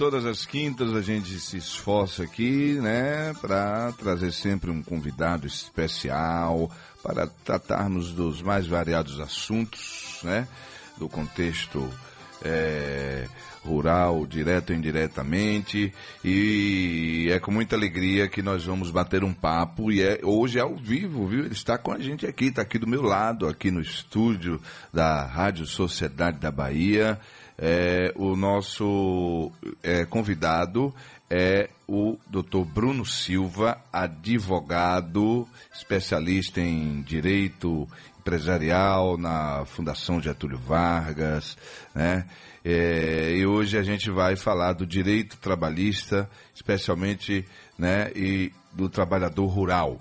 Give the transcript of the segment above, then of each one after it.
Todas as quintas a gente se esforça aqui, né, para trazer sempre um convidado especial para tratarmos dos mais variados assuntos, né, do contexto é, rural, direto ou indiretamente. E é com muita alegria que nós vamos bater um papo. E é, hoje é ao vivo, viu? Ele está com a gente aqui, está aqui do meu lado, aqui no estúdio da Rádio Sociedade da Bahia. É, o nosso é, convidado é o Dr. Bruno Silva, advogado, especialista em direito empresarial na Fundação Getúlio Vargas, né? É, e hoje a gente vai falar do direito trabalhista, especialmente, né, e do trabalhador rural,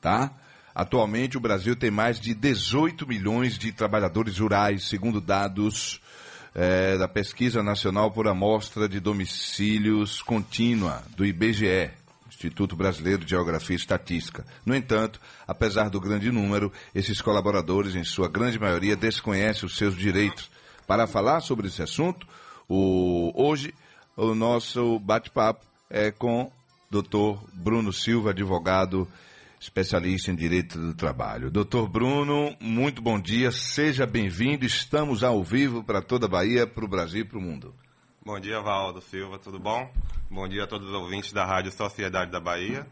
tá? Atualmente o Brasil tem mais de 18 milhões de trabalhadores rurais, segundo dados é, da Pesquisa Nacional por Amostra de Domicílios Contínua, do IBGE, Instituto Brasileiro de Geografia e Estatística. No entanto, apesar do grande número, esses colaboradores, em sua grande maioria, desconhecem os seus direitos. Para falar sobre esse assunto, o, hoje o nosso bate-papo é com o Dr. Bruno Silva, advogado especialista em direito do trabalho. Doutor Bruno, muito bom dia, seja bem-vindo. Estamos ao vivo para toda a Bahia, para o Brasil e para o mundo. Bom dia, Valdo Silva, tudo bom? Bom dia a todos os ouvintes da Rádio Sociedade da Bahia.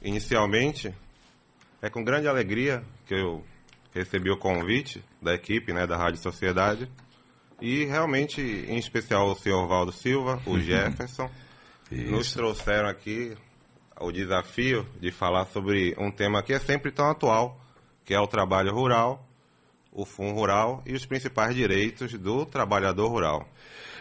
Inicialmente, é com grande alegria que eu recebi o convite da equipe né, da Rádio Sociedade e realmente, em especial o senhor Valdo Silva, o Jefferson, nos trouxeram aqui o desafio de falar sobre um tema que é sempre tão atual, que é o trabalho rural, o Fundo Rural e os principais direitos do trabalhador rural.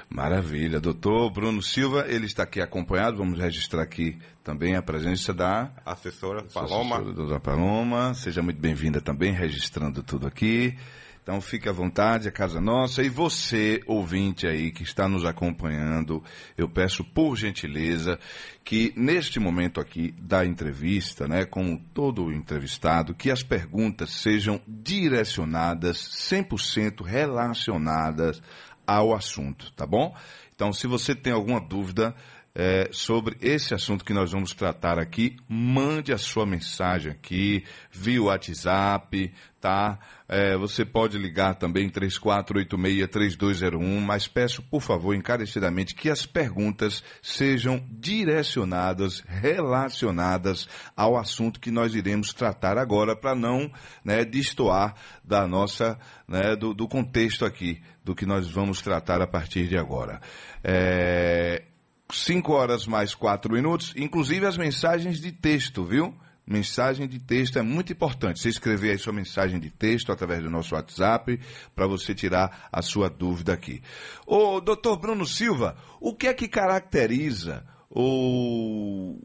Maravilha. Doutor Bruno Silva, ele está aqui acompanhado, vamos registrar aqui também a presença da assessora Paloma. Assessora, doutora Paloma, seja muito bem-vinda também, registrando tudo aqui. Então fique à vontade, a casa nossa. E você, ouvinte aí que está nos acompanhando, eu peço por gentileza que neste momento aqui da entrevista, né, com todo entrevistado, que as perguntas sejam direcionadas, 100% relacionadas ao assunto, tá bom? Então, se você tem alguma dúvida, é, sobre esse assunto que nós vamos tratar aqui, mande a sua mensagem aqui via WhatsApp, tá? É, você pode ligar também 3486-3201, mas peço, por favor, encarecidamente, que as perguntas sejam direcionadas, relacionadas ao assunto que nós iremos tratar agora, para não né, destoar da nossa, né, do, do, contexto aqui, do que nós vamos tratar a partir de agora. É, 5 horas mais 4 minutos, inclusive as mensagens de texto, viu? Mensagem de texto é muito importante. Você escrever aí sua mensagem de texto através do nosso WhatsApp para você tirar a sua dúvida aqui. Ô, doutor Bruno Silva, o que é que caracteriza o,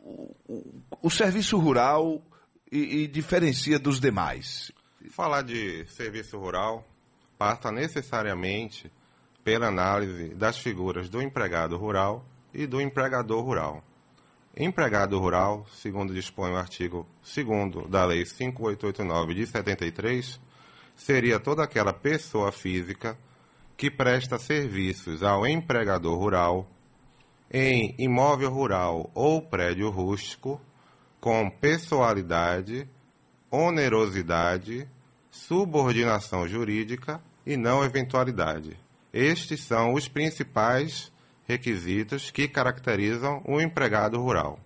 o, o serviço rural e, e diferencia dos demais? Falar de serviço rural passa necessariamente pela análise das figuras do empregado rural e do empregador rural. Empregado rural, segundo dispõe o artigo 2 da Lei 5889 de 73, seria toda aquela pessoa física que presta serviços ao empregador rural em imóvel rural ou prédio rústico com pessoalidade, onerosidade, subordinação jurídica e não eventualidade. Estes são os principais requisitos que caracterizam o empregado rural.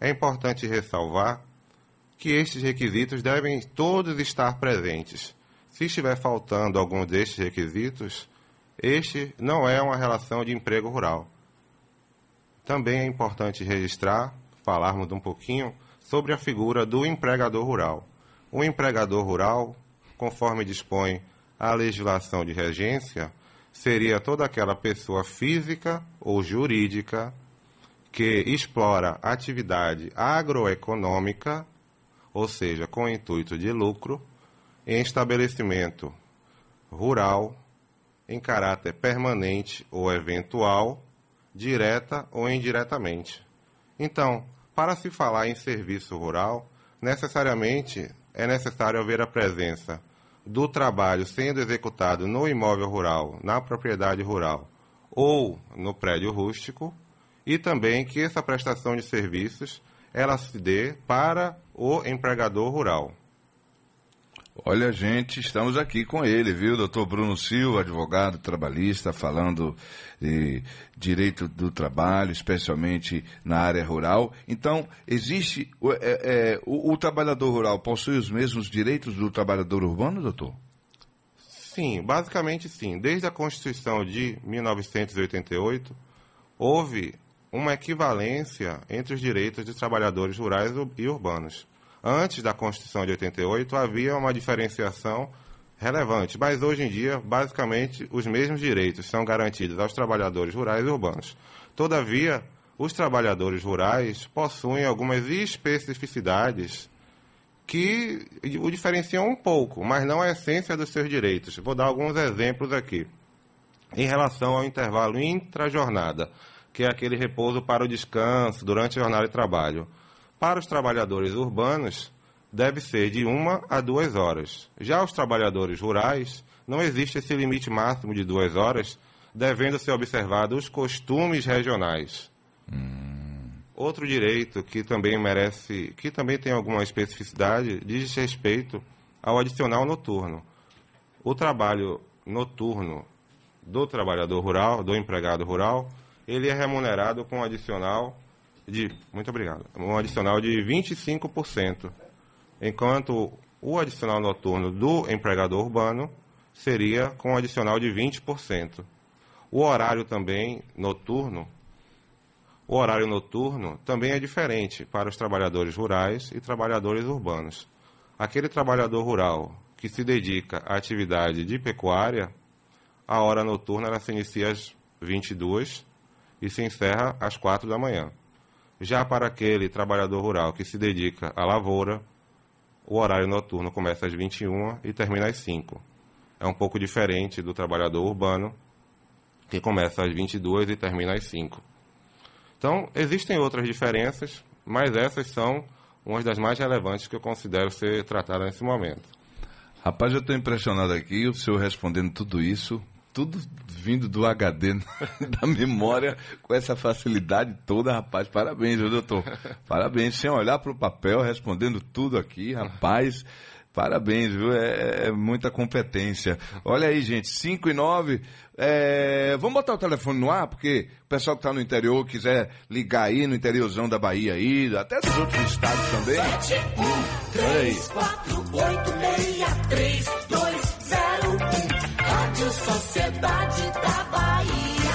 É importante ressalvar que estes requisitos devem todos estar presentes. Se estiver faltando algum destes requisitos, este não é uma relação de emprego rural. Também é importante registrar, falarmos um pouquinho sobre a figura do empregador rural. O empregador rural, conforme dispõe a legislação de regência, seria toda aquela pessoa física ou jurídica que explora atividade agroeconômica, ou seja, com intuito de lucro, em estabelecimento rural, em caráter permanente ou eventual, direta ou indiretamente. Então, para se falar em serviço rural, necessariamente é necessário haver a presença do trabalho sendo executado no imóvel rural, na propriedade rural, ou no prédio rústico, e também que essa prestação de serviços ela se dê para o empregador rural. Olha, gente, estamos aqui com ele, viu? Doutor Bruno Silva, advogado trabalhista, falando de direito do trabalho, especialmente na área rural. Então, existe. É, é, o, o, trabalhador rural possui os mesmos direitos do trabalhador urbano, doutor? Sim, basicamente sim. Desde a Constituição de 1988, houve uma equivalência entre os direitos dos trabalhadores rurais e urbanos. Antes da Constituição de 88 havia uma diferenciação relevante, mas hoje em dia, basicamente, os mesmos direitos são garantidos aos trabalhadores rurais e urbanos. Todavia, os trabalhadores rurais possuem algumas especificidades que o diferenciam um pouco, mas não a essência dos seus direitos. Vou dar alguns exemplos aqui. Em relação ao intervalo intrajornada, que é aquele repouso para o descanso durante a jornada de trabalho. Para os trabalhadores urbanos, deve ser de uma a duas horas. Já os trabalhadores rurais, não existe esse limite máximo de duas horas, devendo ser observados os costumes regionais. Hum. Outro direito que também merece, que também tem alguma especificidade, diz respeito ao adicional noturno. O trabalho noturno do trabalhador rural, do empregado rural, ele é remunerado com um adicional de, muito obrigado, um adicional de 25%, enquanto o adicional noturno do empregador urbano seria com um adicional de 20%. O horário também noturno, o horário noturno também é diferente para os trabalhadores rurais e trabalhadores urbanos. Aquele trabalhador rural que se dedica à atividade de pecuária, a hora noturna ela se inicia às 22 e se encerra às 4 da manhã. Já para aquele trabalhador rural que se dedica à lavoura, o horário noturno começa às 21 e termina às 5. É um pouco diferente do trabalhador urbano, que começa às 22 e termina às 5. Então, existem outras diferenças, mas essas são uma das mais relevantes que eu considero ser tratada nesse momento. Rapaz, eu estou impressionado aqui, o senhor respondendo tudo isso, tudo vindo do HD da memória com essa facilidade toda, rapaz. Parabéns, viu, doutor? Parabéns. Sem olhar para o papel, respondendo tudo aqui, rapaz. Parabéns, viu? É, é, muita competência. Olha aí, gente, 5 e 9. É, vamos botar o telefone no ar, porque o pessoal que está no interior quiser ligar aí no interiorzão da Bahia aí, até dos outros estados também. 7, 1, 3, 4, 8, 6, 3, 2, 0, 1. Rádio Sociedade da Bahia.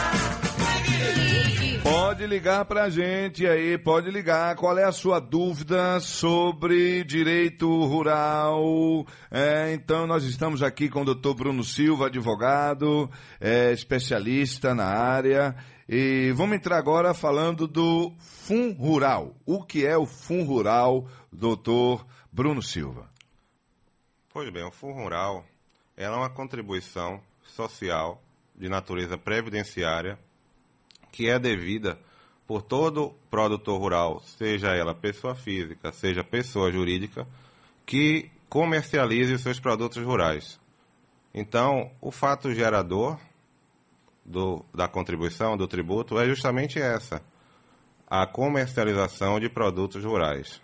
Pode ligar pra gente aí, pode ligar. Qual é a sua dúvida sobre direito rural? É, então, nós estamos aqui com o doutor Bruno Silva, advogado, é, especialista na área. E vamos entrar agora falando do FUN Rural. O que é o FUN Rural, doutor Bruno Silva? Pois bem, o FUN Rural é uma contribuição social de natureza previdenciária que é devida por todo produtor rural, seja ela pessoa física, seja pessoa jurídica, que comercialize os seus produtos rurais. Então, o fato gerador do, da contribuição, do tributo, é justamente essa: a comercialização de produtos rurais.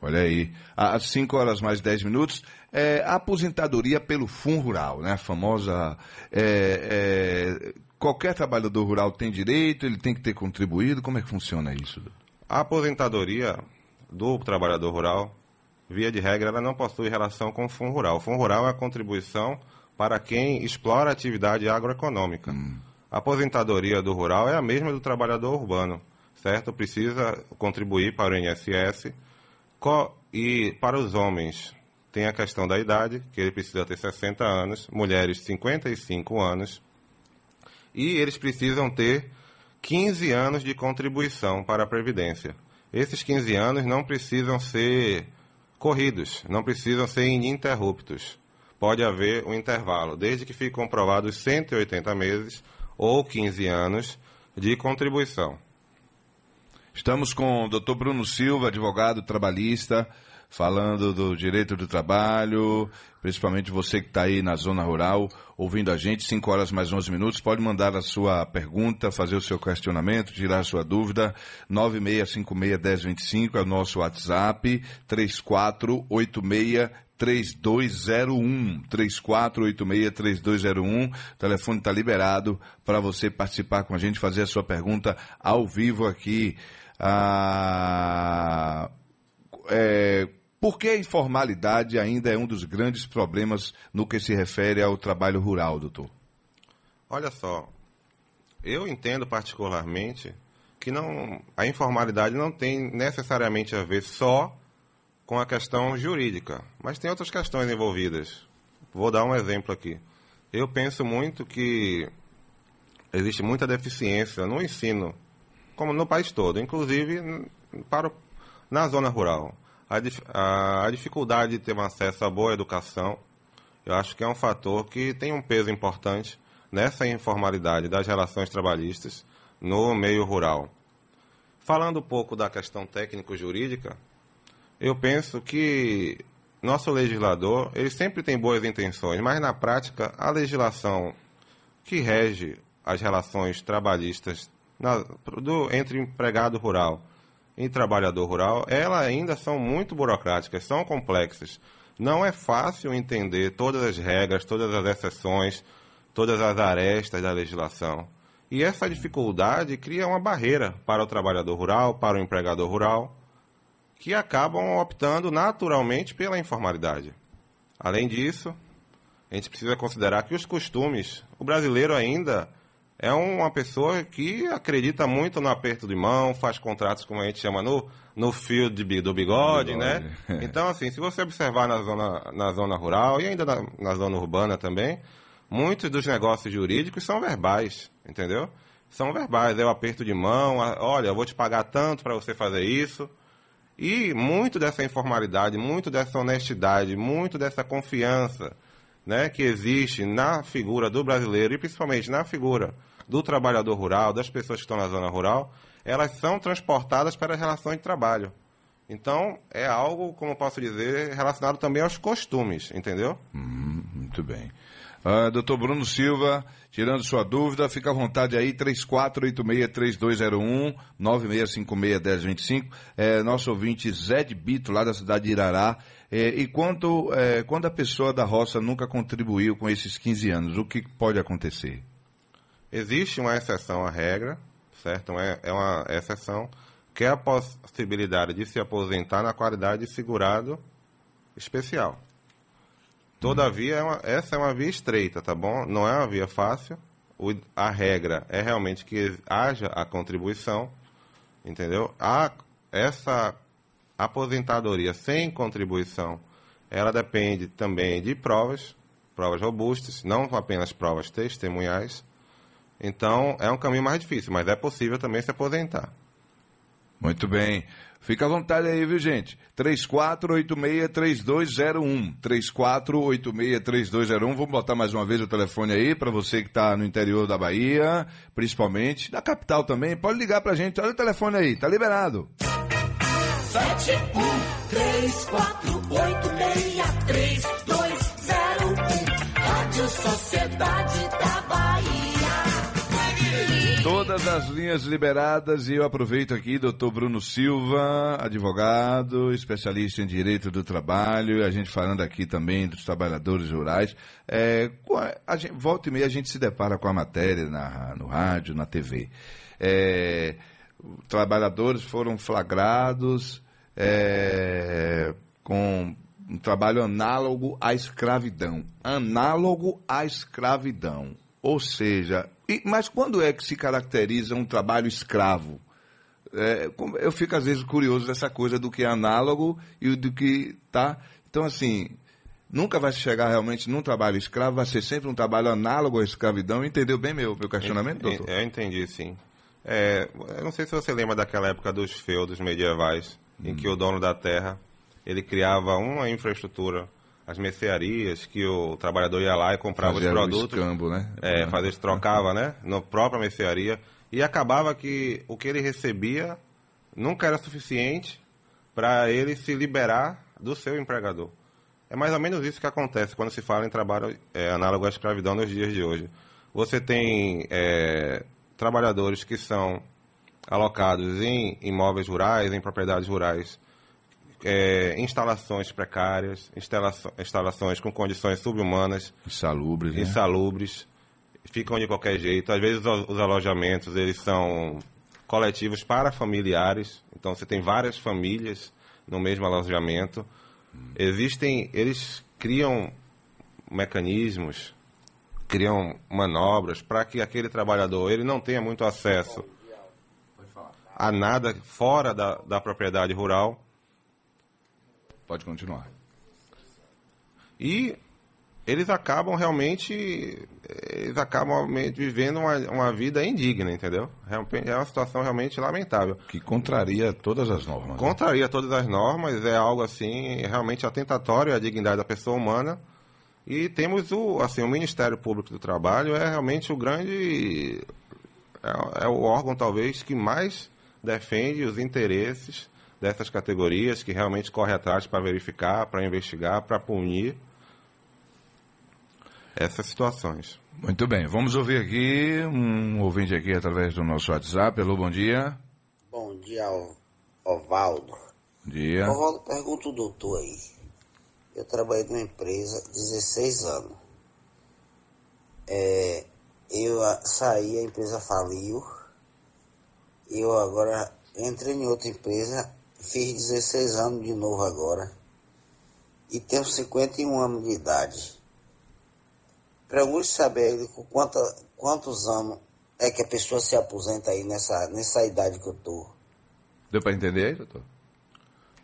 Olha aí, às 5 horas mais 10 minutos, é, a aposentadoria pelo Fundo Rural, né? A famosa. É, é, qualquer trabalhador rural tem direito, ele tem que ter contribuído. Como é que funciona isso? A aposentadoria do trabalhador rural, via de regra, ela não possui relação com o Fundo Rural. O Fundo Rural é a contribuição para quem explora atividade agroeconômica. Hum. A aposentadoria do rural é a mesma do trabalhador urbano, certo? Precisa contribuir para o INSS e para os homens tem a questão da idade, que ele precisa ter 60 anos, mulheres 55 anos, e eles precisam ter 15 anos de contribuição para a Previdência. Esses 15 anos não precisam ser corridos, não precisam ser ininterruptos. Pode haver um intervalo, desde que fique comprovado os 180 meses ou 15 anos de contribuição. Estamos com o Dr. Bruno Silva, advogado trabalhista, falando do direito do trabalho, principalmente você que está aí na zona rural, ouvindo a gente, 5 horas mais 11 minutos, pode mandar a sua pergunta, fazer o seu questionamento, tirar a sua dúvida, 96561025 é o nosso WhatsApp, 3486 3201 3486 3201. O telefone está liberado para você participar com a gente, fazer a sua pergunta ao vivo aqui. Ah, é, por que a informalidade ainda é um dos grandes problemas no que se refere ao trabalho rural, doutor? Olha só, eu entendo particularmente que não, a informalidade não tem necessariamente a ver só com a questão jurídica, mas tem outras questões envolvidas. Vou dar um exemplo aqui. Eu penso muito que existe muita deficiência no ensino, como no país todo, inclusive para, na zona rural. A, a, a dificuldade de ter um acesso a boa educação, eu acho que é um fator que tem um peso importante nessa informalidade das relações trabalhistas no meio rural. Falando um pouco da questão técnico-jurídica, eu penso que nosso legislador, ele sempre tem boas intenções, mas na prática a legislação que rege as relações trabalhistas na, do, entre empregado rural e trabalhador rural, elas ainda são muito burocráticas, são complexas. Não é fácil entender todas as regras, todas as exceções, todas as arestas da legislação. E essa dificuldade cria uma barreira para o trabalhador rural, para o empregador rural que acabam optando naturalmente pela informalidade. Além disso, a gente precisa considerar que os costumes, o brasileiro ainda é uma pessoa que acredita muito no aperto de mão, faz contratos, como a gente chama, no, no fio de, do bigode, bigode. né? Então, assim, se você observar na zona, na zona rural e ainda na, na zona urbana também, muitos dos negócios jurídicos são verbais, entendeu? São verbais, é o aperto de mão, olha, eu vou te pagar tanto para você fazer isso, e muito dessa informalidade, muito dessa honestidade, muito dessa confiança né, que existe na figura do brasileiro e principalmente na figura do trabalhador rural, das pessoas que estão na zona rural, elas são transportadas para as relações de trabalho. Então, é algo, como posso dizer, relacionado também aos costumes, entendeu? Hum, muito bem. Uh, doutor Bruno Silva, tirando sua dúvida, fica à vontade aí, 3486-3201, 9656-1025. É, nosso ouvinte Zé de Bito, lá da cidade de Irará. É, e quanto, é, quando a pessoa da roça nunca contribuiu com esses 15 anos, o que pode acontecer? Existe uma exceção à regra, certo? É, é uma exceção, que é a possibilidade de se aposentar na qualidade de segurado especial. Todavia, essa é uma via estreita, tá bom? Não é uma via fácil. A regra é realmente que haja a contribuição, entendeu? A, essa aposentadoria sem contribuição, ela depende também de provas, provas robustas, não apenas provas testemunhais. Então, é um caminho mais difícil, mas é possível também se aposentar. Muito bem. Fica à vontade aí, viu, gente? 3486-3201. 3486-3201. Vamos botar mais uma vez o telefone aí para você que está no interior da Bahia, principalmente, da capital também. Pode ligar para a gente. Olha o telefone aí, tá liberado. 713486321. Rádio Sociedade da Todas as linhas liberadas e eu aproveito aqui, doutor Bruno Silva, advogado, especialista em direito do trabalho, a gente falando aqui também dos trabalhadores rurais. É, a gente, volta e meia a gente se depara com a matéria na, no rádio, na TV. É, trabalhadores foram flagrados é, com um trabalho análogo à escravidão. Análogo à escravidão. Ou seja, e, mas quando é que se caracteriza um trabalho escravo? É, eu fico às vezes curioso dessa coisa do que é análogo e do que tá. Então assim, nunca vai chegar realmente num trabalho escravo, vai ser sempre um trabalho análogo à escravidão. Entendeu bem meu, meu questionamento, doutor? Eu entendi, sim. É, eu não sei se você lembra daquela época dos feudos medievais, hum. em que o dono da terra ele criava uma infraestrutura as mercearias, que o trabalhador ia lá e comprava Fazia os produtos. Escambo, né? É, uhum. fazia, trocava, né? Na própria mercearia. E acabava que o que ele recebia nunca era suficiente para ele se liberar do seu empregador. É mais ou menos isso que acontece quando se fala em trabalho é, análogo à escravidão nos dias de hoje. Você tem é, trabalhadores que são alocados em imóveis rurais, em propriedades rurais, é, instalações precárias, instalações, instalações com condições subhumanas, insalubres, né? insalubres, ficam de qualquer jeito. Às vezes os, os alojamentos eles são coletivos para familiares, então você tem várias famílias no mesmo alojamento. Existem, eles criam mecanismos, criam manobras para que aquele trabalhador ele não tenha muito acesso a nada fora da, da propriedade rural. Pode continuar. E eles acabam realmente eles acabam realmente vivendo uma, uma vida indigna, entendeu? É uma situação realmente lamentável. Que contraria todas as normas. Né? Contraria todas as normas, é algo assim realmente atentatório à dignidade da pessoa humana. E temos o, assim, o Ministério Público do Trabalho é realmente o grande é, é o órgão talvez que mais defende os interesses dessas categorias, que realmente corre atrás para verificar, para investigar, para punir essas situações. Muito bem, vamos ouvir aqui um ouvinte aqui através do nosso WhatsApp. Alô, bom dia. Bom dia, Ovaldo. Bom dia. Ovaldo, pergunta o doutor aí. Eu trabalhei numa empresa 16 anos. É, eu saí, a empresa faliu. Eu agora entrei em outra empresa, fiz 16 anos de novo agora. E tenho 51 anos de idade. Procure saber com quanta, quantos anos é que a pessoa se aposenta aí nessa, nessa idade que eu tô. Deu para entender aí, doutor?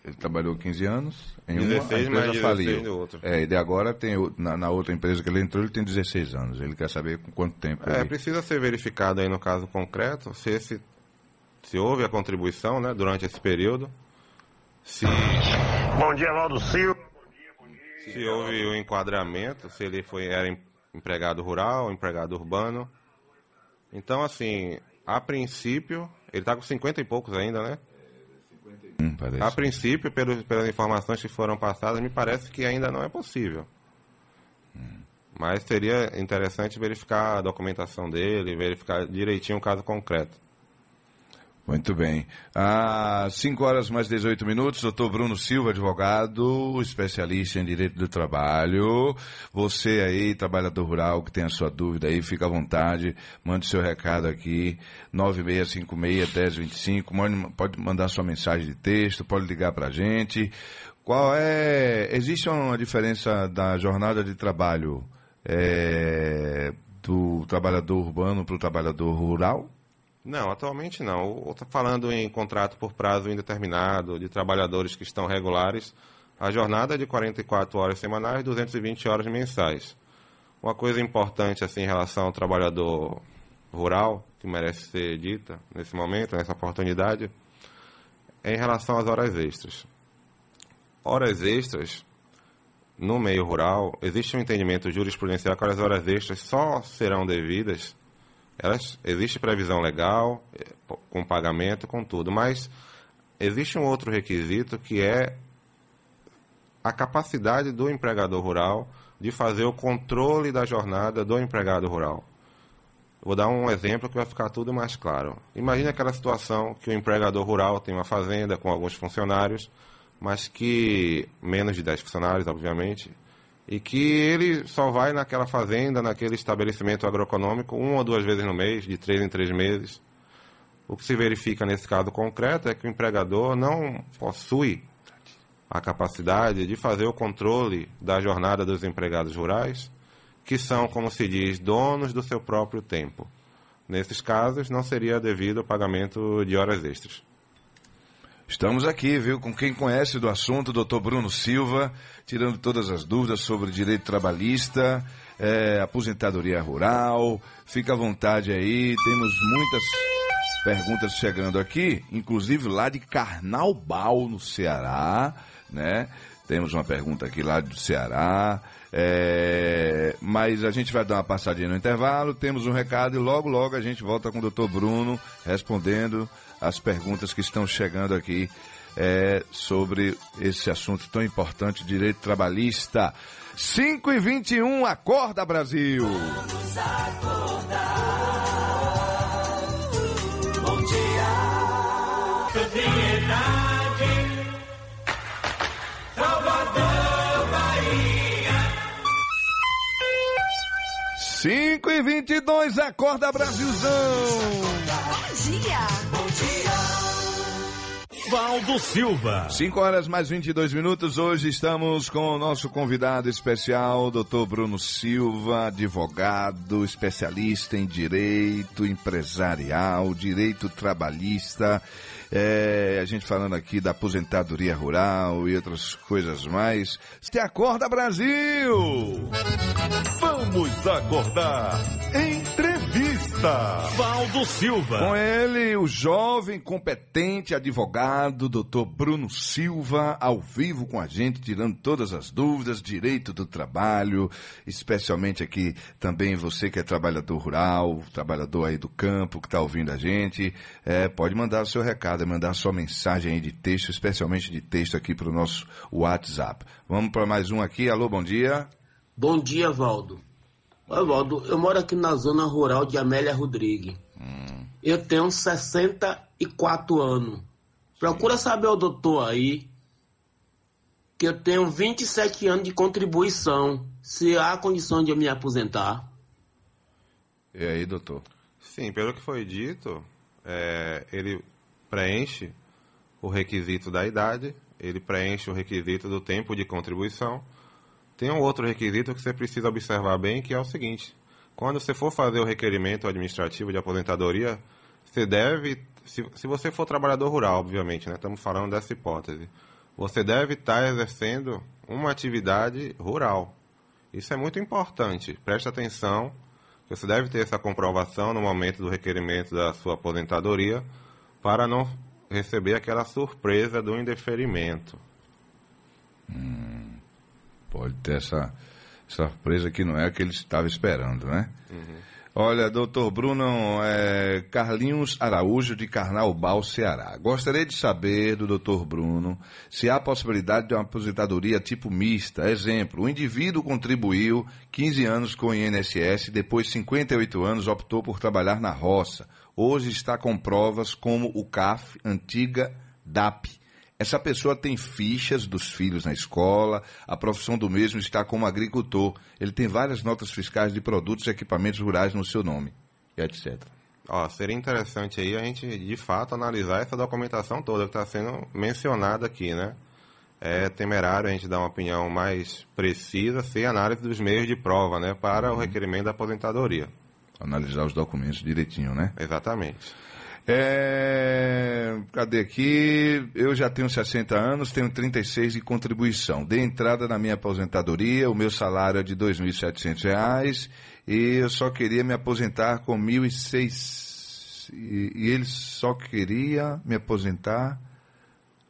Ele trabalhou 15 anos em 16, uma, a empresa mais faliu. Outro. É, e de agora tem na, na, outra empresa que ele entrou, ele tem 16 anos. Ele quer saber com quanto tempo. É, ele... precisa ser verificado aí no caso concreto se esse se houve a contribuição, né, durante esse período. Se Bom dia, Valdo Silva. Se houve o enquadramento, se ele foi era empregado rural, empregado urbano. Então, assim, a princípio, ele está com 50 e poucos ainda, né? Hum, a princípio, pelos, pelas informações que foram passadas, me parece que ainda não é possível. Hum. Mas seria interessante verificar a documentação dele, verificar direitinho o caso concreto. Muito bem. Às 5 horas mais 18 minutos, doutor Bruno Silva, advogado, especialista em direito do trabalho. Você aí, trabalhador rural, que tem a sua dúvida aí, fica à vontade, mande seu recado aqui, 9656-1025, pode mandar sua mensagem de texto, pode ligar para a gente. Qual é. Existe uma diferença da jornada de trabalho é, do trabalhador urbano para o trabalhador rural? Não, atualmente não. Estou falando em contrato por prazo indeterminado, de trabalhadores que estão regulares, a jornada é de 44 horas semanais, 220 horas mensais. Uma coisa importante assim em relação ao trabalhador rural, que merece ser dita nesse momento, nessa oportunidade, é em relação às horas extras. Horas extras, no meio rural, existe um entendimento jurisprudencial que as horas extras só serão devidas elas, existe previsão legal, eh, com pagamento, com tudo, mas existe um outro requisito que é a capacidade do empregador rural de fazer o controle da jornada do empregado rural. Vou dar um exemplo que vai ficar tudo mais claro. Imagine aquela situação que o empregador rural tem uma fazenda com alguns funcionários, mas que menos de 10 funcionários, obviamente, e que ele só vai naquela fazenda, naquele estabelecimento agroeconômico, uma ou duas vezes no mês, de três em três meses. O que se verifica nesse caso concreto é que o empregador não possui a capacidade de fazer o controle da jornada dos empregados rurais, que são, como se diz, donos do seu próprio tempo. Nesses casos, não seria devido ao pagamento de horas extras. Estamos aqui, viu, com quem conhece do assunto, doutor Bruno Silva, tirando todas as dúvidas sobre direito trabalhista, é, aposentadoria rural. Fica à vontade aí, temos muitas perguntas chegando aqui, inclusive lá de Carnaubal, no Ceará, né? Temos uma pergunta aqui lá do Ceará. É, mas a gente vai dar uma passadinha no intervalo, temos um recado e logo, logo a gente volta com o doutor Bruno respondendo as perguntas que estão chegando aqui é, sobre esse assunto tão importante, direito trabalhista. 5 e 21, acorda Brasil! Vamos acordar. 5 e 22, acorda Brasilzão! Bom dia! Bom dia! Valdo Silva. 5 horas mais 22 minutos. Hoje estamos com o nosso convidado especial, Dr. Bruno Silva, advogado, especialista em direito empresarial, direito trabalhista. É, a gente falando aqui da aposentadoria rural e outras coisas mais. Te acorda, Brasil! Vamos acordar! Entrevista! Valdo Silva. Com ele, o jovem, competente advogado, doutor Bruno Silva, ao vivo com a gente, tirando todas as dúvidas, direito do trabalho, especialmente aqui também você que é trabalhador rural, trabalhador aí do campo, que está ouvindo a gente, é, pode mandar o seu recado mandar sua mensagem aí de texto, especialmente de texto aqui para o nosso WhatsApp. Vamos para mais um aqui. Alô, bom dia. Bom dia, Valdo. Oi, Valdo, eu moro aqui na zona rural de Amélia Rodrigues. Hum. Eu tenho 64 anos. Procura saber o doutor aí que eu tenho 27 anos de contribuição. Se há condição de eu me aposentar. E aí, doutor? Sim, pelo que foi dito, é, ele preenche o requisito da idade, ele preenche o requisito do tempo de contribuição. Tem um outro requisito que você precisa observar bem, que é o seguinte: quando você for fazer o requerimento administrativo de aposentadoria, você deve, se, se você for trabalhador rural, obviamente, né, estamos falando dessa hipótese, você deve estar exercendo uma atividade rural. Isso é muito importante. Preste atenção, você deve ter essa comprovação no momento do requerimento da sua aposentadoria para não receber aquela surpresa do indeferimento. Hum, pode ter essa surpresa que não é a que ele estava esperando, né? Uhum. Olha, doutor Bruno é, Carlinhos Araújo de Carnaubal, Ceará. Gostaria de saber do doutor Bruno se há possibilidade de uma aposentadoria tipo mista. Exemplo, o indivíduo contribuiu 15 anos com o INSS, depois 58 anos optou por trabalhar na roça hoje está com provas como o CAF, antiga DAP. Essa pessoa tem fichas dos filhos na escola, a profissão do mesmo está como agricultor. Ele tem várias notas fiscais de produtos e equipamentos rurais no seu nome, etc. Ó, seria interessante aí a gente, de fato, analisar essa documentação toda que está sendo mencionada aqui, né? É temerário a gente dar uma opinião mais precisa sem análise dos meios de prova, né? Para o requerimento da aposentadoria analisar os documentos direitinho, né? Exatamente. É... Cadê aqui? Eu já tenho 60 anos, tenho 36 de contribuição. Dei entrada na minha aposentadoria, o meu salário é de R$ 2.700 e eu só queria me aposentar com R$ 1.600. E, e ele só queria me aposentar.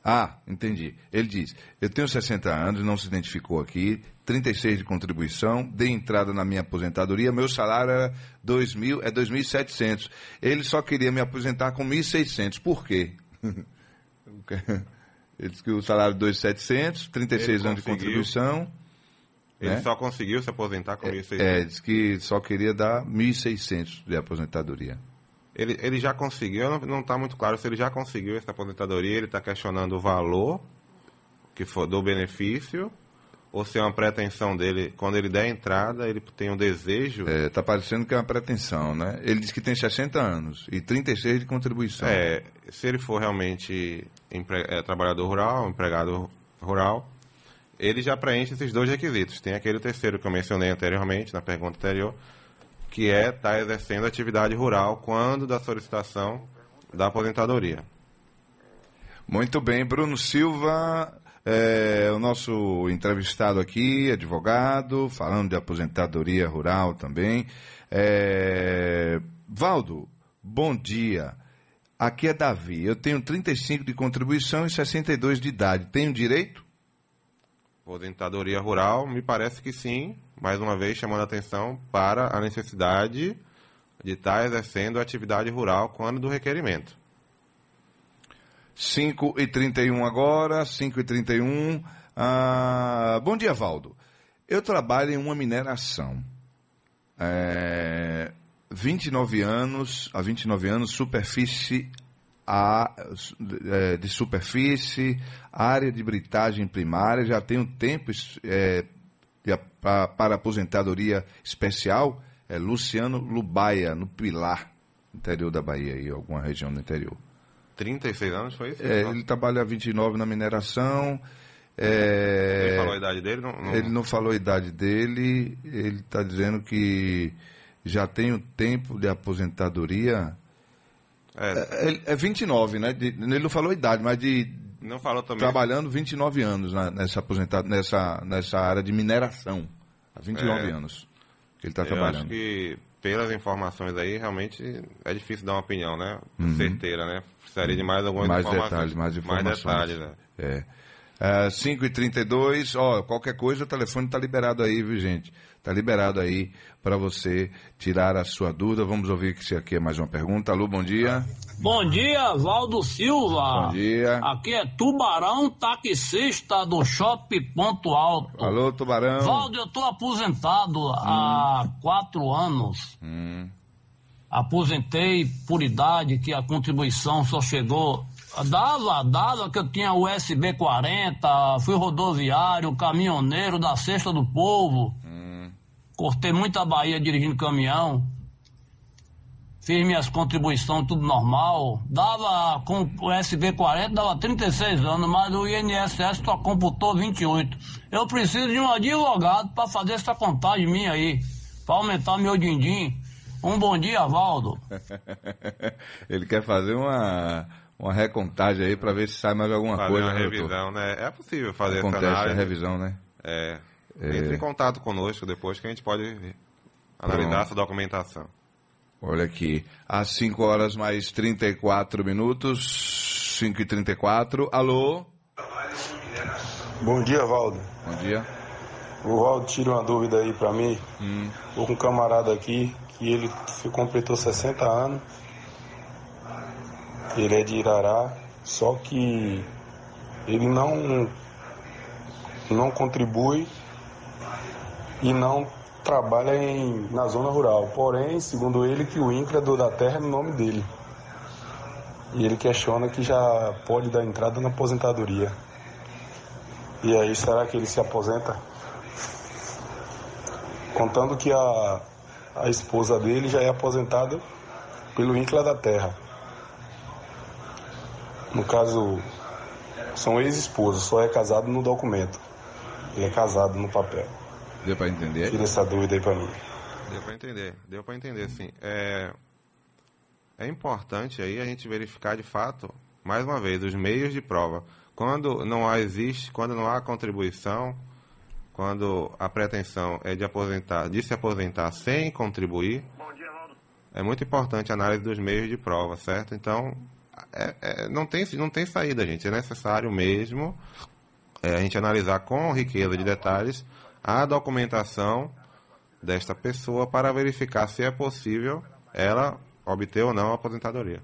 Ah, entendi. Ele diz: Eu tenho 60 anos, não se identificou aqui, 36 de contribuição, dei entrada na minha aposentadoria, meu salário era 2.000, é 2.700. Ele só queria me aposentar com 1.600. Por quê? Ele disse que o salário é 2.700, 36 anos de contribuição. Ele né? só conseguiu se aposentar com 1.600. É, é, disse que só queria dar 1.600 de aposentadoria. Ele, ele já conseguiu, não está muito claro se ele já conseguiu essa aposentadoria, ele está questionando o valor que for do benefício ou se é uma pretensão dele, quando ele der entrada, ele tem um desejo. É, tá parecendo que é uma pretensão, né? Ele diz que tem 60 anos e 36 de contribuição. É, se ele for realmente empre... é, trabalhador rural, empregado rural, ele já preenche esses dois requisitos. Tem aquele terceiro que eu mencionei anteriormente, na pergunta anterior, que é estar tá exercendo atividade rural quando da solicitação da aposentadoria. Muito bem, Bruno Silva, é, o nosso entrevistado aqui, advogado, falando de aposentadoria rural também. É, Valdo, bom dia. Aqui é Davi. Eu tenho 35 de contribuição e 62 de idade. Tenho direito? Aposentadoria rural, me parece que sim, mais uma vez chamando a atenção para a necessidade de estar exercendo a atividade rural quando do requerimento. 5 e 31 agora, 5 e 31. Ah, bom dia, Valdo. Eu trabalho em uma mineração. É, 29 anos, há 29 anos, superfície a, é, de superfície, área de britagem primária, já tenho tempo é, de, para aposentadoria especial, é Luciano Lubaia, no Pilar, interior da Bahia, aí, alguma região do interior. 36 anos foi isso? É, ele trabalha há 29 na mineração. É, Ele falou a idade dele? Não, não- ele não falou a idade dele, ele está dizendo que já tem o tempo de aposentadoria. É, É, é 29, né? De- ele não falou a idade, mas de não falou também. trabalhando 29 anos na- nessa, aposentado, nessa, nessa área de mineração. Há 29 É. anos que ele está Eu acho trabalhando. que, pelas informações aí, realmente é difícil dar uma opinião, né? Uhum. Certeira, né? Precisaria de mais algumas Mais informações. detalhes, mais informações. Mais detalhes, né? É. É, 5 e 32 ó, qualquer coisa, o telefone está liberado aí, viu, gente? Está liberado aí para você tirar a sua dúvida. Vamos ouvir que se aqui é mais uma pergunta. Alô, bom dia. Bom dia, Valdo Silva. Bom dia. Aqui é Tubarão Taxista do Shopping Ponto Alto. Alô, Tubarão. Valdo, eu tô aposentado há quatro anos. Hum, Aposentei por idade, que a contribuição só chegou. Dava, dava que eu tinha USB 40, fui rodoviário, caminhoneiro da Cesta do Povo. Cortei muita Bahia dirigindo caminhão. Fiz minhas contribuições tudo normal. Dava com o USB 40, dava 36 anos, mas o INSS só computou 28. Eu preciso de um advogado para fazer essa contagem minha aí, para aumentar meu din-din. Um bom dia, Valdo. ele quer fazer uma, uma recontagem aí para ver se sai mais alguma Fazer coisa, uma né, doutor? revisão, né? É possível fazer Acontece essa a análise. revisão, né? É. É. Entre em contato conosco depois que a gente pode analisar essa documentação. Olha aqui, às 5 horas mais 34 minutos, 5 e 34 Alô? Bom dia, Valdo. Bom dia. O Valdo tira uma dúvida aí pra mim. Hum. Tô com um camarada aqui que ele completou 60 anos. Ele é de Irará, só que ele não não contribui e não trabalha em, na zona rural. Porém, segundo ele, que o INCRA é do da terra é no nome dele. E ele questiona que já pode dar entrada na aposentadoria. E aí, será que ele se aposenta? Contando que a, a esposa dele já é aposentada pelo INCLA da Terra. No caso, são ex-esposos, só é casado no documento. Ele é casado no papel. Deu para entender? Tira essa dúvida aí pra mim. Deu para entender, deu para entender, sim. É, é importante aí a gente verificar de fato, mais uma vez, os meios de prova. Quando não há existe, quando não há contribuição, quando a pretensão é de aposentar, de se aposentar sem contribuir, é muito importante a análise dos meios de prova, certo? Então, é- é- não, tem, não tem saída, gente. É necessário mesmo é, a gente analisar com riqueza de detalhes a documentação desta pessoa para verificar se é possível ela obter ou não a aposentadoria.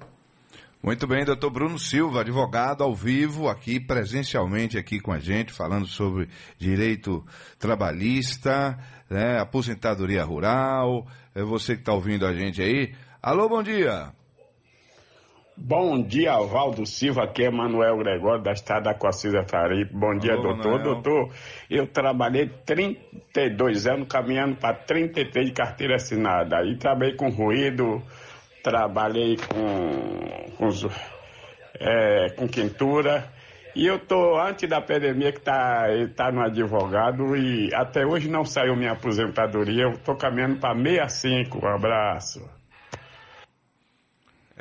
Muito bem, doutor Bruno Silva, advogado ao vivo, aqui presencialmente aqui com a gente, falando sobre direito trabalhista, né, aposentadoria rural. É você que está ouvindo a gente aí. Alô, bom dia. Bom dia, Valdo Silva, aqui é Manuel Gregório, da Estrada Coacisa Faripe. Bom dia, Alô, doutor. Manuel. Doutor, eu trabalhei 32 anos, caminhando para 33 de carteira assinada. Aí trabalhei com ruído, trabalhei com, com, é, com quintura. E eu tô, antes da pandemia, que tá, tá no advogado e até hoje não saiu minha aposentadoria. Eu tô caminhando para 65. Um abraço.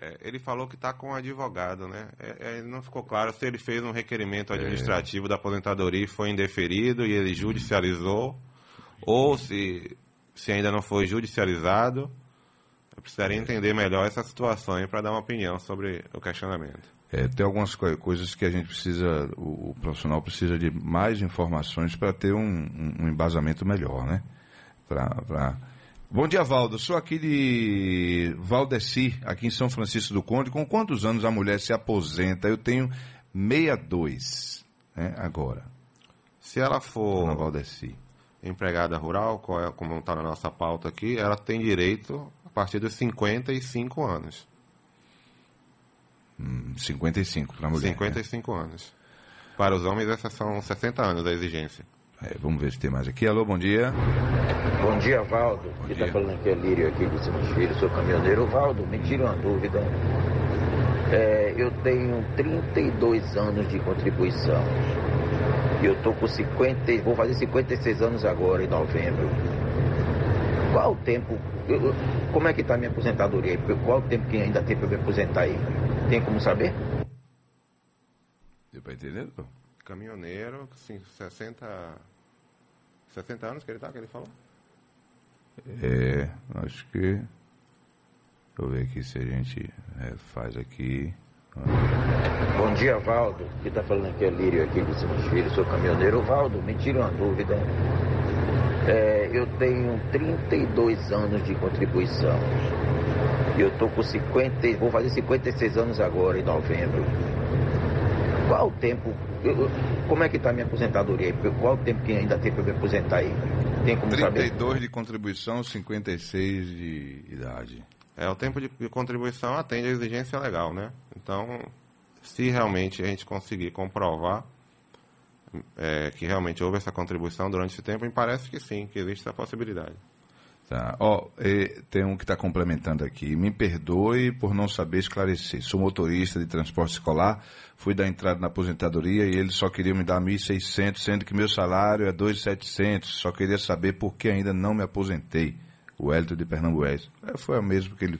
É, ele falou que está com um advogado, né? É, é, não ficou claro se ele fez um requerimento administrativo da aposentadoria e foi indeferido e ele judicializou, ou se, se ainda não foi judicializado. Eu precisaria entender melhor essa situação para dar uma opinião sobre o questionamento. É, tem algumas co coisas que a gente precisa, o, o profissional precisa de mais informações para ter um, um, um, embasamento melhor, né? Pra... Bom dia, Valdo. Sou aqui de Valdeci, aqui em São Francisco do Conde. Com quantos anos a mulher se aposenta? Eu tenho 62, né, agora. Se ela for na Valdeci. empregada rural, é, como está na nossa pauta aqui, ela tem direito a partir dos 55 anos. 55 para a mulher. 55 né? anos. Para os homens, essas são 60 anos a exigência. É, vamos ver se tem mais aqui. Alô, bom dia. Bom dia, Valdo. Bom Quem está falando aqui é Lírio, aqui de Simões Filho, sou caminhoneiro. Valdo, me tira uma dúvida. É, eu tenho 32 anos de contribuição. E eu tô com 50, vou fazer 56 anos agora, em novembro. Qual o tempo, eu, como é que está minha aposentadoria? Qual o tempo que ainda tem para me aposentar aí? Tem como saber? Deu para entender? Caminhoneiro, sim, 60, 60 anos que ele tá, que ele falou? É, acho que. Deixa eu ver aqui se a gente é, faz aqui. Bom dia, Valdo. Quem está falando aqui é Lírio, aqui de Simões Filho, sou caminhoneiro. Valdo, me tira uma dúvida. É, eu tenho 32 anos de contribuição. E eu tô com 50, vou fazer 56 anos agora, em novembro. Qual o tempo, eu, como é que está a minha aposentadoria? Qual o tempo que ainda tem para me aposentar aí? Tem como 32 saber? 32 de contribuição, 56 de idade. É, o tempo de, de contribuição atende à exigência legal, né? Então, se realmente a gente conseguir comprovar é, que realmente houve essa contribuição durante esse tempo, me parece que sim, que existe essa possibilidade. Tá. Ó, tem um que está complementando aqui. Me perdoe por não saber esclarecer. Sou motorista de transporte escolar, fui dar entrada na aposentadoria e eles só queriam me dar 1.600, sendo que meu salário é 2.700. Só queria saber por que ainda não me aposentei. O Hélito de Pernambués. É, foi o mesmo que ele,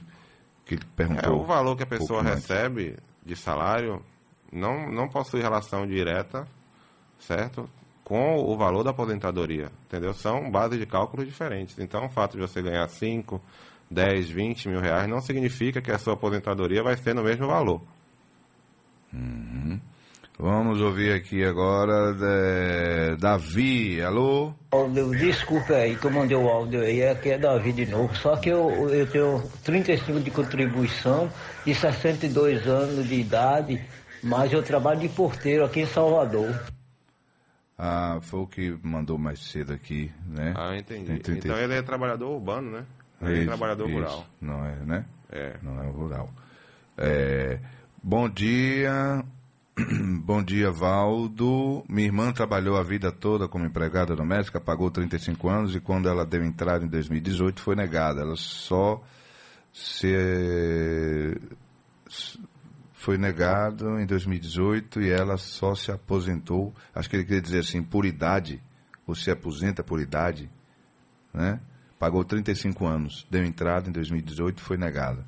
que ele perguntou. É, o valor que a pessoa recebe de salário não, não possui relação direta, certo? Com o valor da aposentadoria, entendeu? São bases de cálculo diferentes. Então, o fato de você ganhar 5, 10, 20 mil reais não significa que a sua aposentadoria vai ser no mesmo valor. Uhum. Vamos ouvir aqui agora de... Davi, alô? Desculpa aí que eu mandei o áudio aí, aqui é Davi de novo. Só que eu, eu tenho 35 de contribuição e 62 anos de idade, mas eu trabalho de porteiro aqui em Salvador. Ah, foi o que mandou mais cedo aqui, né? Ah, entendi. Então ele é trabalhador urbano, né? Ele isso, é trabalhador isso. rural. Não é, né? É. Não é rural. É, bom dia. Bom dia, Valdo. Minha irmã trabalhou a vida toda como empregada doméstica, pagou 35 anos e quando ela deu entrada em 2018 foi negada. Ela só se foi negado em 2018 e ela só se aposentou, acho que ele queria dizer assim, por idade, ou se aposenta por idade, né? Pagou 35 anos, deu entrada em 2018 e foi negada.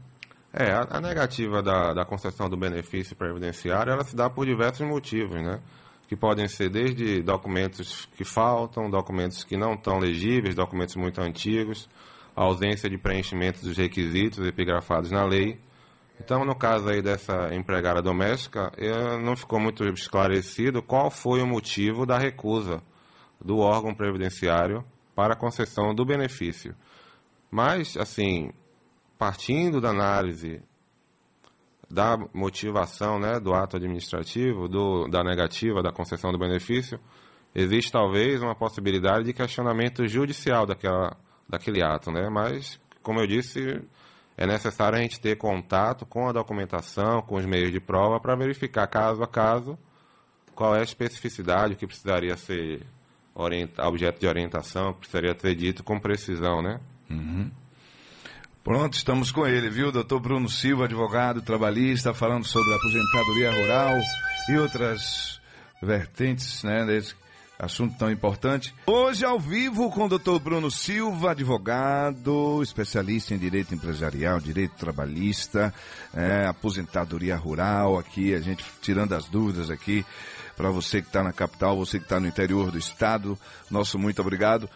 É, a, a negativa da, da, concessão do benefício previdenciário, ela se dá por diversos motivos, né? Que podem ser desde documentos que faltam, documentos que não estão legíveis, documentos muito antigos, ausência de preenchimento dos requisitos epigrafados na lei, então, no caso aí dessa empregada doméstica, não ficou muito esclarecido qual foi o motivo da recusa do órgão previdenciário para a concessão do benefício. Mas, assim, partindo da análise da motivação né, do ato administrativo, do, da negativa da concessão do benefício, existe talvez uma possibilidade de questionamento judicial daquela, daquele ato, né? Mas, como eu disse, é necessário a gente ter contato com a documentação, com os meios de prova, para verificar caso a caso qual é a especificidade, o que precisaria ser orienta, objeto de orientação, que precisaria ser dito com precisão, né? Uhum. Pronto, estamos com ele, viu? Doutor Bruno Silva, advogado trabalhista, falando sobre a aposentadoria rural e outras vertentes, né, assunto tão importante. Hoje ao vivo com o Dr. Bruno Silva, advogado, especialista em direito empresarial, direito trabalhista, é, aposentadoria rural, aqui a gente tirando as dúvidas aqui para você que está na capital, você que está no interior do estado. Nosso muito obrigado.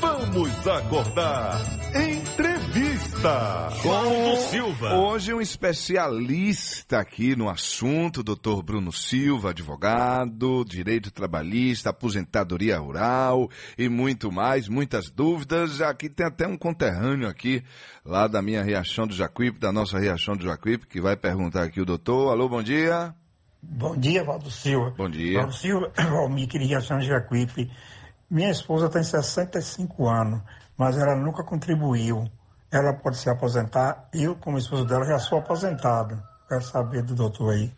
Vamos acordar. Entrevista. Entrevista. Valdo Silva. Hoje um especialista aqui no assunto, doutor Bruno Silva, advogado, direito trabalhista, aposentadoria rural e muito mais, muitas dúvidas. Aqui tem até um conterrâneo aqui, lá da minha Riachão do Jacuípe, da nossa Riachão do Jacuípe, que vai perguntar aqui o doutor. Alô, bom dia. Bom dia, Valdo Silva. Bom dia. Valdo Silva, Valmir, Riachão de Jacuípe. Minha esposa tem 65 anos, mas ela nunca contribuiu. Ela pode se aposentar. Eu, como esposo dela, já sou aposentado. Quero saber do doutor aí.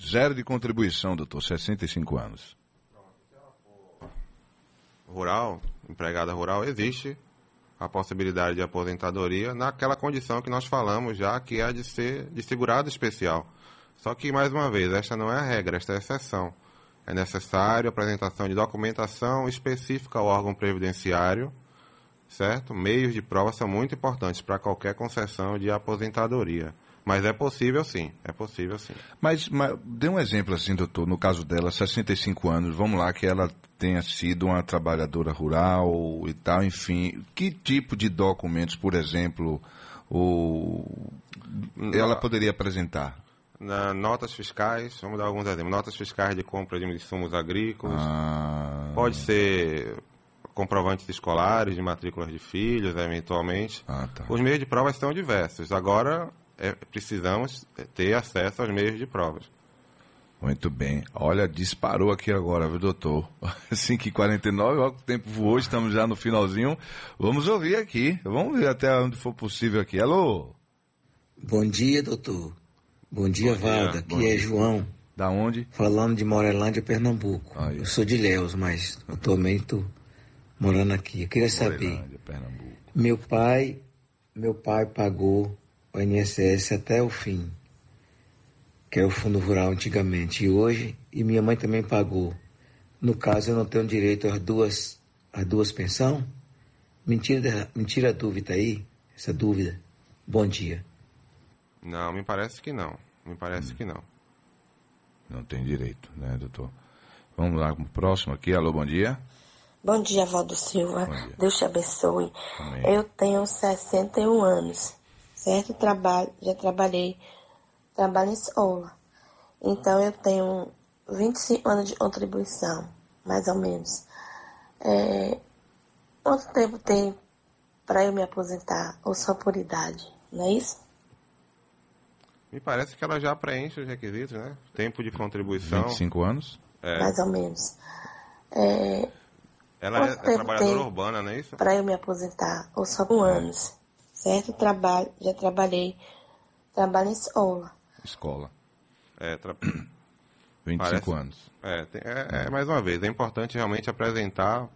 Zero de contribuição, doutor, 65 anos. Rural, empregada rural, existe a possibilidade de aposentadoria naquela condição que nós falamos já, que é a de ser de segurado especial. Só que, mais uma vez, esta não é a regra, esta é a exceção. É necessário a apresentação de documentação específica ao órgão previdenciário, certo? Meios de prova são muito importantes para qualquer concessão de aposentadoria. Mas é possível sim, é possível sim. Mas, mas dê um exemplo assim, doutor, no caso dela, 65 anos, vamos lá que ela tenha sido uma trabalhadora rural e tal, enfim, que tipo de documentos, por exemplo, o, ela poderia apresentar? Na, notas fiscais, vamos dar alguns exemplos. Notas fiscais de compra de insumos agrícolas. Ah, Pode ser comprovantes escolares de matrículas de filhos, eventualmente. Ah, tá. Os meios de prova são diversos. Agora, é, precisamos ter acesso aos meios de provas. Muito bem. Olha, disparou aqui agora, viu, doutor? 5h49, olha que o tempo voou, estamos já no finalzinho. Vamos ouvir aqui. Vamos ver até onde for possível aqui. Alô? Bom dia, doutor. Bom dia, Bom Valda. bom Aqui é dia. João. Da onde? Falando de Morelândia, Pernambuco. Eu sou de Léus, mas atualmente estou morando aqui. Eu queria saber. Meu pai, meu pai pagou o INSS até o fim, que era o fundo rural antigamente, e hoje, e minha mãe também pagou. No caso, eu não tenho direito às duas, às duas pensão? Mentira, mentira a dúvida aí, essa dúvida. Bom dia. Não, me parece que não. Me parece que não. Não tem direito, né, doutor? Vamos lá com o próximo aqui. Alô, bom dia. Bom dia, Valdo Silva. Deus te abençoe. Amém. Eu tenho 61 anos, certo? Trabalho, já trabalhei, trabalho em escola. Então eu tenho 25 anos de contribuição, mais ou menos. É, quanto tempo tem para eu me aposentar? Ou só por idade? Não é isso? Me parece que ela já preenche os requisitos, né? Tempo de contribuição. 25 anos? É. Mais ou menos. É, Ela é, quanto é trabalhadora urbana, não é isso? Para eu me aposentar, ou só com anos, certo? Trabalho, já trabalhei, trabalho em escola. Escola. É, tra... 25 Parece- anos. É, tem- é, é, mais uma vez, é importante realmente apresentar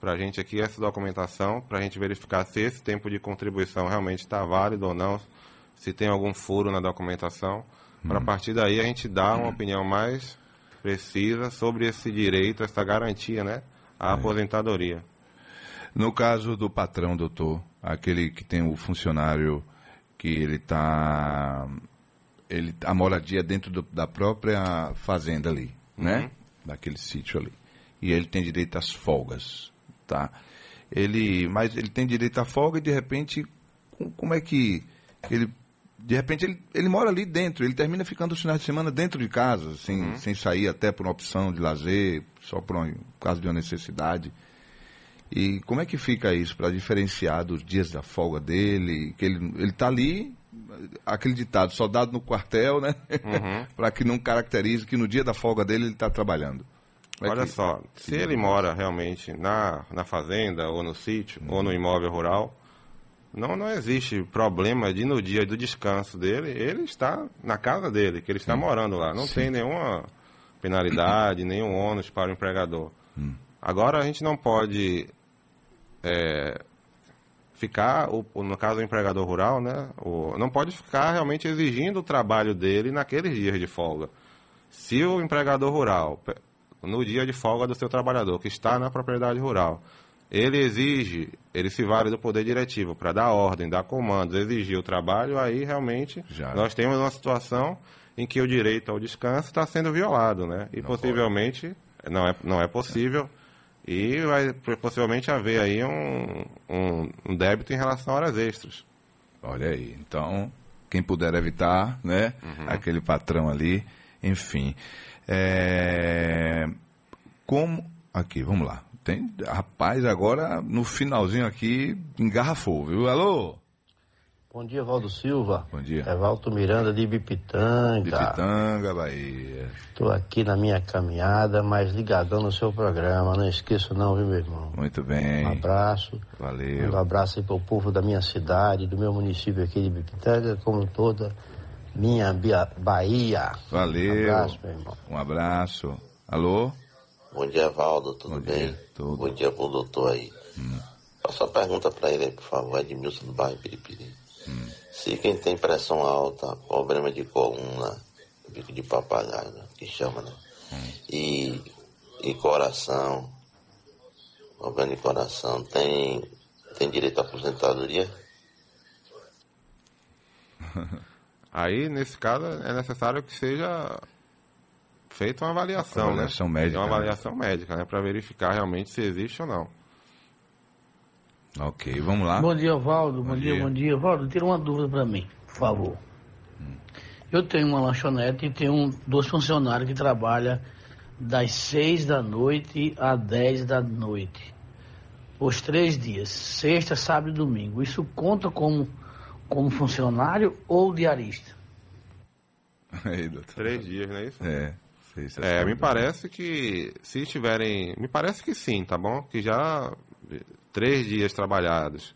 para a gente aqui essa documentação, para a gente verificar se esse tempo de contribuição realmente está válido ou não, se tem algum furo na documentação, para a partir daí a gente dar uma opinião mais precisa sobre esse direito, essa garantia, né, à aposentadoria. No caso do patrão, doutor, aquele que tem o funcionário que ele está. Ele, a moradia dentro do- da própria fazenda ali, né? Daquele sítio ali. E ele tem direito às folgas, tá? Ele, mas ele tem direito à folga e de repente, com- como é que ele. De repente ele, ele mora ali dentro, ele termina ficando os finais de semana dentro de casa, sem, sem sair até por uma opção de lazer, só por um caso de uma necessidade. E como é que fica isso para diferenciar dos dias da folga dele? Que ele ele está ali, aquele ditado, soldado no quartel, né? Uhum. para que não caracterize que no dia da folga dele ele está trabalhando. Como é Olha que- só, se ele mora realmente na, na fazenda ou no sítio ou no imóvel rural, não, não existe problema de no dia do descanso dele, ele está na casa dele, que ele está morando lá. Não tem nenhuma penalidade, nenhum ônus para o empregador. Agora a gente não pode é, ficar, o, no caso do empregador rural, né, o, não pode ficar realmente exigindo o trabalho dele naqueles dias de folga. Se o empregador rural, no dia de folga do seu trabalhador, que está na propriedade rural, ele exige, ele se vale do poder diretivo para dar ordem, dar comandos, exigir o trabalho, aí realmente nós temos uma situação em que o direito ao descanso está sendo violado, né? E possivelmente não é, não é possível e vai possivelmente haver aí um, um, um débito em relação a horas extras. Olha aí, então, quem puder evitar, né? Uhum. Aquele patrão ali, enfim. É, Como. Aqui, vamos lá. Tem, rapaz, agora no finalzinho aqui, engarrafou, viu? Alô? Bom dia, Valdo Silva. Bom dia. É Valdo Miranda de Bipitanga. Bipitanga, Bahia. Estou aqui na minha caminhada, mas ligadão no seu programa. Não esqueço não, viu, meu irmão? Muito bem. Um abraço. Valeu. Um abraço aí para o povo da minha cidade, do meu município aqui de Bipitanga, como toda minha Bahia. Valeu. Um abraço, meu irmão. Um abraço. Alô? Bom dia, Valdo, tudo Bom bem? dia, tudo. Bom dia pro doutor aí. Hum. Uma pergunta pra ele aí, por favor, Edmilson do bairro Piripiri. Se quem tem pressão alta, problema de coluna, bico de papagaio, né, que chama, né? Hum. E, e coração, problema de coração, tem, tem direito à aposentadoria? Aí, nesse caso, é necessário que seja feita uma avaliação, Uma avaliação né? médica, Uma né? avaliação médica, né? Para verificar realmente se existe ou não. Ok, vamos lá. Bom dia, Valdo. Bom, Bom dia, dia. bom dia. Valdo, tira uma dúvida pra mim, por favor. Eu tenho uma lanchonete e tenho um- dois funcionários que trabalham das seis da noite às 10 da noite. Os três dias, sexta, sábado e domingo. Isso conta como, como funcionário ou diarista? Aí, doutor. Três dias, não é isso? É. sei se É, me parece que se estiverem. Me parece que sim, tá bom? Que já três dias trabalhados.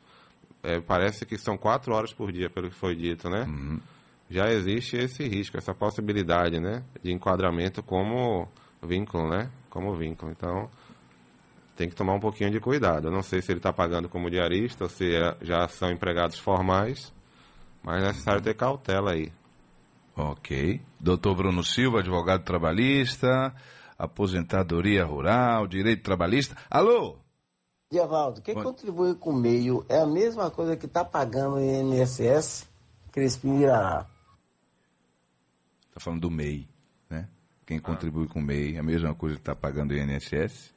É, parece que são quatro horas por dia, pelo que foi dito, né? Uhum. Já existe esse risco, essa possibilidade, né? De enquadramento como vínculo, né? Como vínculo. Então, tem que tomar um pouquinho de cuidado. Eu não sei se ele está pagando como diarista ou se é- já são empregados formais, mas é necessário ter cautela aí. Ok. Doutor Bruno Silva, advogado trabalhista, aposentadoria rural, direito trabalhista. Alô? Diavaldo, quem contribui com o meio é a mesma coisa que está pagando o INSS, Crispim Irará. Está falando do MEI, né? Quem Ah. contribui com o MEI, a mesma coisa que está pagando o INSS.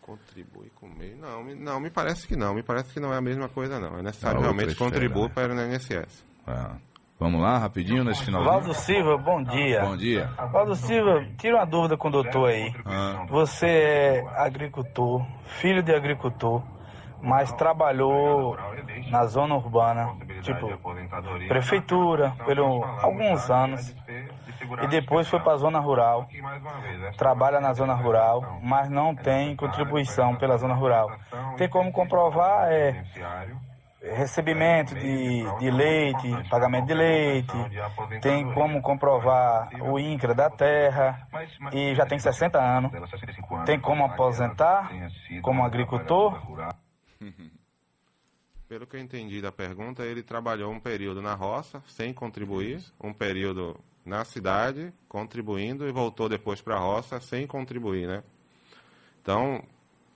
Contribui com o meio? Não, me- não, me parece que não. Me parece que não é a mesma coisa, não. É necessário realmente contribuir né? para o INSS. Ah, Vamos lá, rapidinho, nesse final. Valdo Silva, bom dia. Bom dia. Valdo Silva, tira uma dúvida com o doutor aí. Ah. Você é agricultor, filho de agricultor, mas trabalhou na zona urbana, tipo prefeitura, por alguns anos, e depois foi para a zona rural. Trabalha na zona rural, mas não tem contribuição pela zona rural. Tem como comprovar é recebimento de, de leite, pagamento de leite, tem como comprovar o INCRA da terra e já tem 60 anos. Tem como aposentar como agricultor? Pelo que eu entendi da pergunta, ele trabalhou um período na roça, sem contribuir, um período na cidade, contribuindo, e voltou depois para a roça, sem contribuir, né? Então,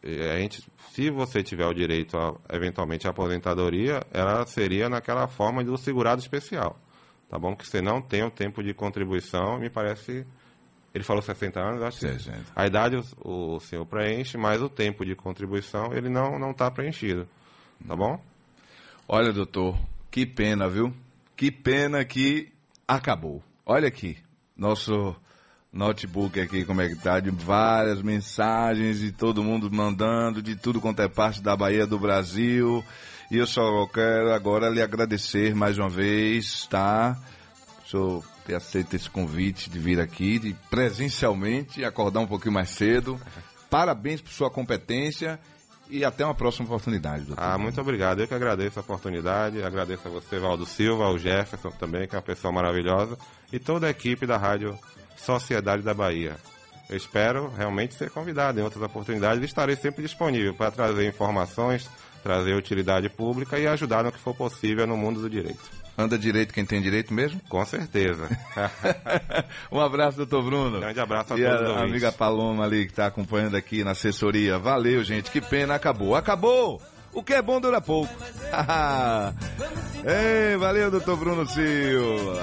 a gente, se você tiver o direito, a, eventualmente, à aposentadoria, ela seria naquela forma do segurado especial, tá bom? Que você não tem o tempo de contribuição, me parece... Ele falou 60 anos, acho que 60. a idade o, o senhor preenche, mas o tempo de contribuição ele não não está preenchido, tá bom? Olha, doutor, que pena, viu? Que pena que acabou. Olha aqui, nosso notebook aqui, como é que tá, de várias mensagens e todo mundo mandando de tudo quanto é parte da Bahia do Brasil. E eu só quero agora lhe agradecer mais uma vez, tá? Senhor ter aceito esse convite de vir aqui, de presencialmente, acordar um pouquinho mais cedo. Parabéns por sua competência e até uma próxima oportunidade, doutor. Ah, muito obrigado. Eu que agradeço a oportunidade, agradeço a você, Valdo Silva, ao Jefferson também, que é uma pessoa maravilhosa, e toda a equipe da Rádio Sociedade da Bahia. Eu espero realmente ser convidado em outras oportunidades e estarei sempre disponível para trazer informações, trazer utilidade pública e ajudar no que for possível no mundo do direito. Anda direito quem tem direito mesmo? Com certeza. um abraço, doutor Bruno. Grande abraço a e todos os a, a amiga Paloma ali que está acompanhando aqui na assessoria. Valeu, gente. Que pena, acabou. Acabou! O que é bom dura pouco. Ei, valeu, doutor Bruno Silva.